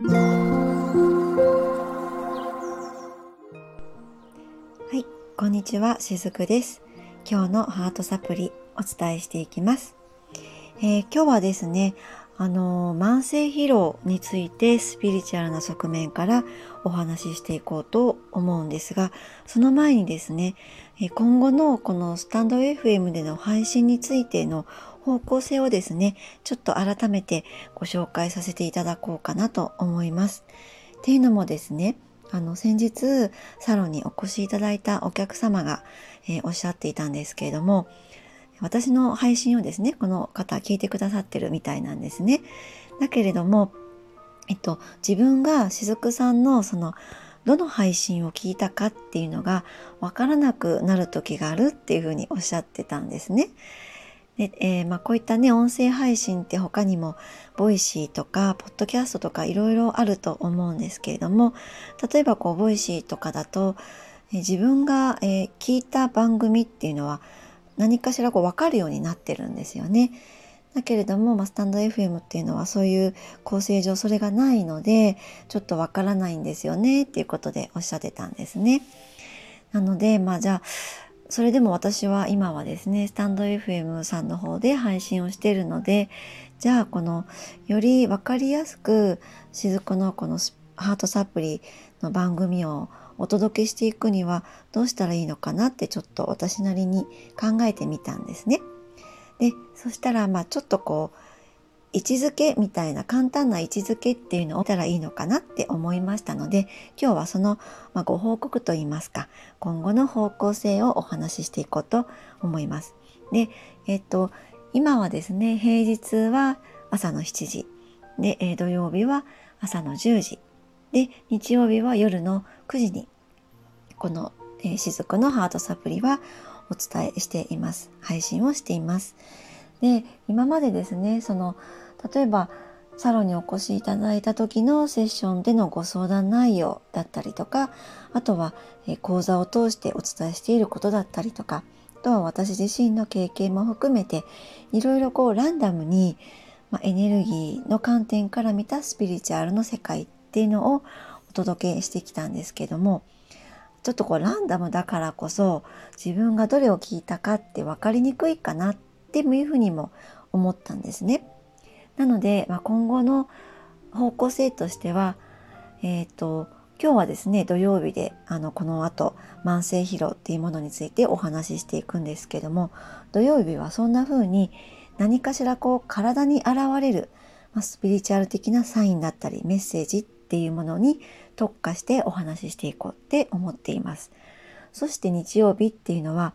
はいこんにちはしずくです。今日のハートサプリお伝えしていきます、えー、今日はですねあの慢性疲労についてスピリチュアルな側面からお話ししていこうと思うんですがその前にですね今後のこのスタンド FM での配信についての方向性をですねちょっと改めてご紹介させていただこうかなと思います。っていうのもですねあの先日サロンにお越しいただいたお客様が、えー、おっしゃっていたんですけれども私の配信をですね、この方聞いてくださってるみたいなんですね。だけれども、えっと、自分がしずくさんのその、どの配信を聞いたかっていうのがわからなくなる時があるっていうふうにおっしゃってたんですね。でえー、まあ、こういったね音声配信って他にも Voicy とかポッドキャストとかいろいろあると思うんですけれども例えばこう Voicy とかだと、えー、自分が、えー、聞いた番組っていうのは何かしらこう分かるようになってるんですよね。だけれども、まあ、 stand.fm っていうのはそういう構成上それがないのでちょっとわからないんですよねっていうことでおっしゃってたんですね。なのでまあじゃあそれでも私は今はですねスタンド FM さんの方で配信をしているのでじゃあこのより分かりやすく雫のこのハートサプリの番組をお届けしていくにはどうしたらいいのかなってちょっと私なりに考えてみたんですね。でそしたらまあちょっとこう位置づけみたいな簡単な位置づけっていうのを見たらいいのかなって思いましたので今日はその、ご報告といいますか今後の方向性をお話ししていこうと思います。で、えっと今はですね平日は朝の7時。で、土曜日は朝の10時。で日曜日は夜の9時にこの、えー、雫のハートサプリはお伝えしています。配信をしています。で今までですねその例えばサロンにお越しいただいた時のセッションでのご相談内容だったりとかあとは、講座を通してお伝えしていることだったりとかあとは私自身の経験も含めていろいろこうランダムに、まあ、エネルギーの観点から見たスピリチュアルの世界っていうのをお届けしてきたんですけどもちょっとこうランダムだからこそ自分がどれを聞いたかって分かりにくいかなってっていうふうにも思ったんですね。なので、まあ、今後の方向性としては、えっ、ー、と今日はですね土曜日であのこの後慢性疲労っていうものについてお話ししていくんですけども土曜日はそんな風に何かしらこう体に現れる、まあ、スピリチュアル的なサインだったりメッセージっていうものに特化してお話ししていこうって思っています。そして日曜日っていうのは、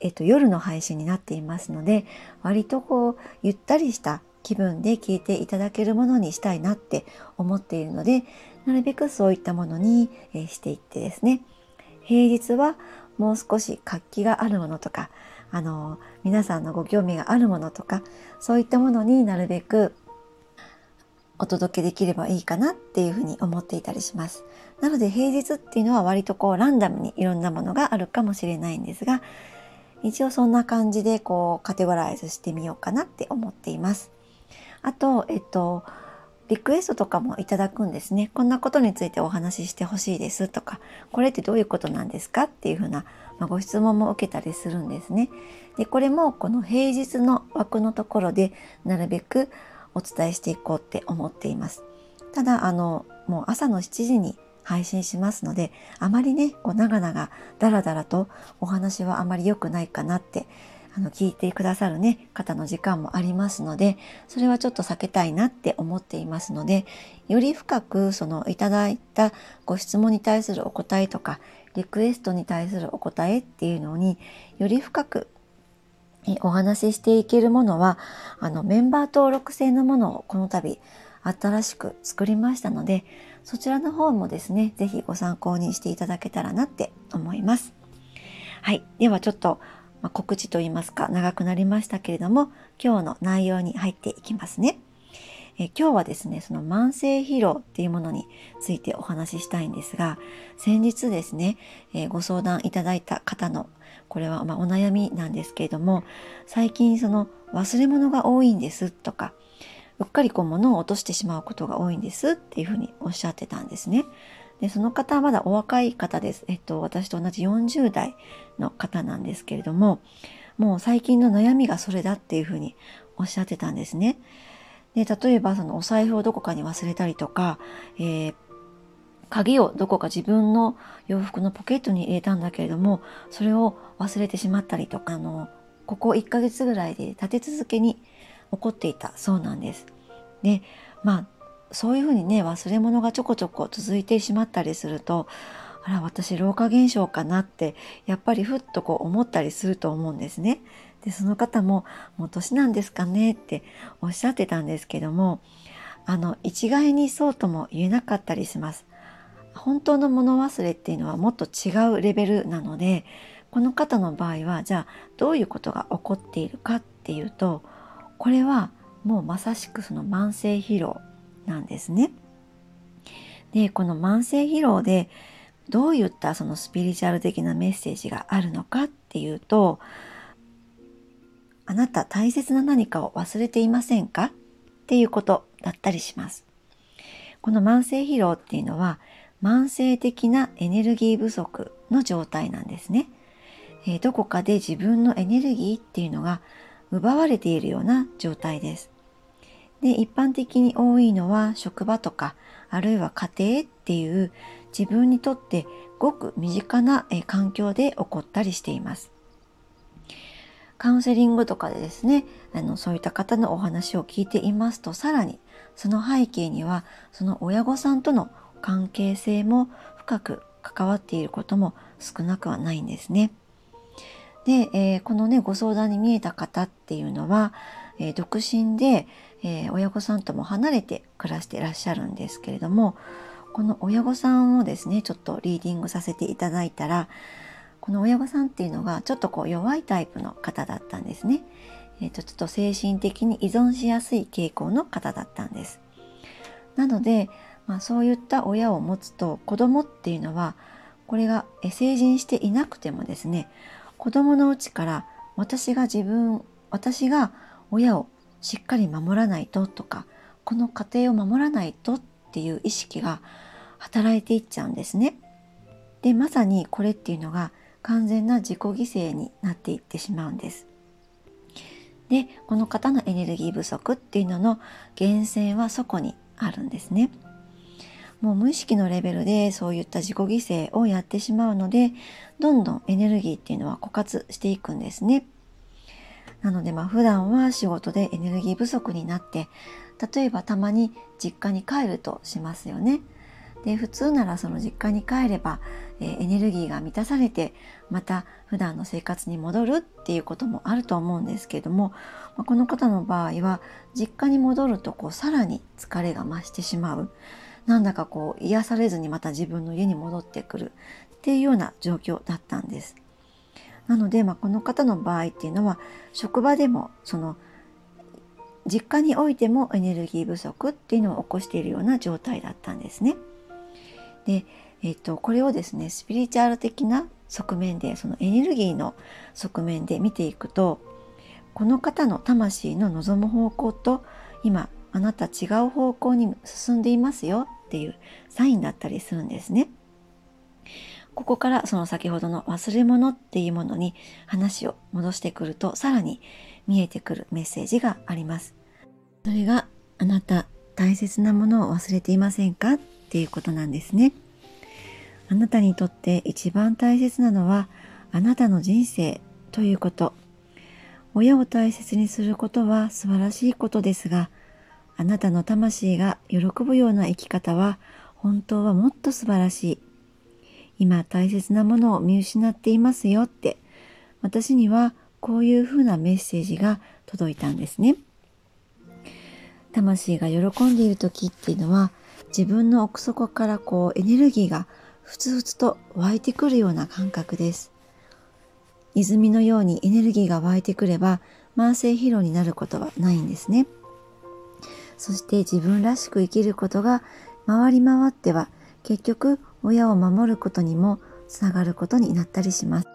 えっと、夜の配信になっていますので、割とこう、ゆったりした気分で聞いていただけるものにしたいなって思っているので、なるべくそういったものに、えしていってですね、平日はもう少し活気があるものとか、あの、皆さんのご興味があるものとか、そういったものになるべくお届けできればいいかなっていうふうに思っていたりします。なので平日っていうのは割とこうランダムにいろんなものがあるかもしれないんですが、一応そんな感じでこうカテゴライズしてみようかなって思っています。あと、えっと、リクエストとかもいただくんですね。こんなことについてお話ししてほしいですとか、これってどういうことなんですかっていうふうな、まあ、ご質問も受けたりするんですね。で、これもこの平日の枠のところでなるべくお伝えしていこうって思っています。ただ、あの、もう朝の7時に配信しますので、あまりね、こう長々ダラダラとお話はあまり良くないかなって、あの、聞いてくださるね、方の時間もありますので、それはちょっと避けたいなって思っていますので、より深くそのいただいたご質問に対するお答えとか、リクエストに対するお答えっていうのにより深くお話ししていけるものは、あの、メンバー登録制のものをこの度新しく作りましたので、そちらの方もですね、ぜひご参考にしていただけたらなって思います。はい。ではちょっと、まあ、告知といいますか、長くなりましたけれども、今日の内容に入っていきますね。え今日はですね、その慢性疲労っていうものについてお話ししたいんですが、先日ですね、えご相談いただいた方のこれはまお悩みなんですけれども最近その忘れ物が多いんですとかうっかりこう物を落としてしまうことが多いんですっていうふうにおっしゃってたんですね。で、その方はまだお若い方です。えっと、私と同じ40代の方なんですけれども、もう最近の悩みがそれだっていうふうにおっしゃってたんですね。で、例えばそのお財布をどこかに忘れたりとか、えー、鍵をどこか自分の洋服のポケットに入れたんだけれども、それを忘れてしまったりとか、あの、ここ1ヶ月ぐらいで立て続けに起こっていたそうなんです。で、まあ、そういうふうにね、忘れ物がちょこちょこ続いてしまったりすると、あら、私老化現象かなって、やっぱりふっとこう思ったりすると思うんですね。で、その方も、もう年なんですかねっておっしゃってたんですけども、あの、一概にそうとも言えなかったりします。本当の物忘れっていうのはもっと違うレベルなので、この方の場合は、じゃあどういうことが起こっているかっていうと、これはもうまさしくその慢性疲労なんですね。で、この慢性疲労でどういったそのスピリチュアル的なメッセージがあるのかっていうと、あなた大切な何かを忘れていませんかっていうことだったりします。この慢性疲労っていうのは慢性的なエネルギー不足の状態なんですね。えー、どこかで自分のエネルギーっていうのが奪われているような状態です。で、一般的に多いのは職場とか、あるいは家庭っていう自分にとってごく身近な環境で起こったりしています。カウンセリングとかでですね、あのそういった方のお話を聞いていますと、さらにその背景には、その親御さんとの関係性も深く関わっていることも少なくはないんですね。で、えー、このね、ご相談に見えた方っていうのは、えー、独身で、えー、親御さんとも離れて暮らしていらっしゃるんですけれども、この親御さんをですね、ちょっとリーディングさせていただいたら、この親御さんっていうのがちょっとこう弱いタイプの方だったんですね。えーと、ちょっと精神的に依存しやすい傾向の方だったんです。なので、まあ、そういった親を持つと子供っていうのはこれが成人していなくてもですね子供のうちから私が自分私が親をしっかり守らないととかこの家庭を守らないとっていう意識が働いていっちゃうんですね。でまさにこれっていうのが完全な自己犠牲になっていってしまうんです。でこの方のエネルギー不足っていうのの源泉はそこにあるんですね。もう無意識のレベルでそういった自己犠牲をやってしまうのでどんどんエネルギーっていうのは枯渇していくんですね。なのでまあ普段は仕事でエネルギー不足になって例えばたまに実家に帰るとしますよね。で普通ならその実家に帰れば、えー、エネルギーが満たされてまた普段の生活に戻るっていうこともあると思うんですけども、まあ、この方の場合は実家に戻るとこうさらに疲れが増してしまうなんだかこう癒されずにまた自分の家に戻ってくるっていうような状況だったんです。なので、まあ、この方の場合っていうのは職場でもその実家においてもエネルギー不足っていうのを起こしているような状態だったんですね。で、えっ、と、これをですね、スピリチュアル的な側面で、そのエネルギーの側面で見ていくと、この方の魂の望む方向と、今、あなた違う方向に進んでいますよっていうサインだったりするんですね。ここからその先ほどの忘れ物っていうものに話を戻してくるとさらに見えてくるメッセージがあります。それがあなた大切なものを忘れていませんかっていうことなんですね。あなたにとって一番大切なのはあなたの人生ということ。親を大切にすることは素晴らしいことですが、あなたの魂が喜ぶような生き方は本当はもっと素晴らしい。今大切なものを見失っていますよって私にはこういうふうなメッセージが届いたんですね。魂が喜んでいる時っていうのは自分の奥底からこうエネルギーがふつふつと湧いてくるような感覚です。泉のようにエネルギーが湧いてくれば慢性疲労になることはないんですね。そして自分らしく生きることが回り回っては結局親を守ることにもつながることになったりします。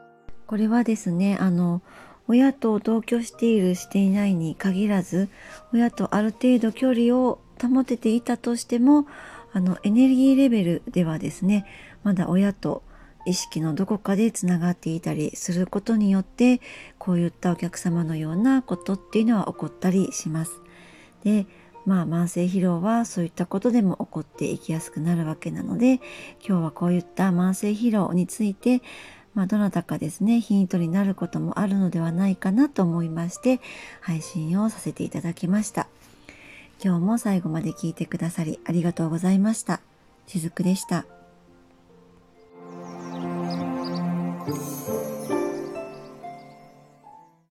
これはですね、あの、親と同居しているしていないに限らず親とある程度距離を保てていたとしてもあのエネルギーレベルではですねまだ親と意識のどこかでつながっていたりすることによってこういったお客様のようなことっていうのは起こったりします。でまあ慢性疲労はそういったことでも起こっていきやすくなるわけなので今日はこういった慢性疲労についてまあ、どなたかですねヒントになることもあるのではないかなと思いまして配信をさせていただきました今日も最後まで聞いてくださりありがとうございましたしずくでした。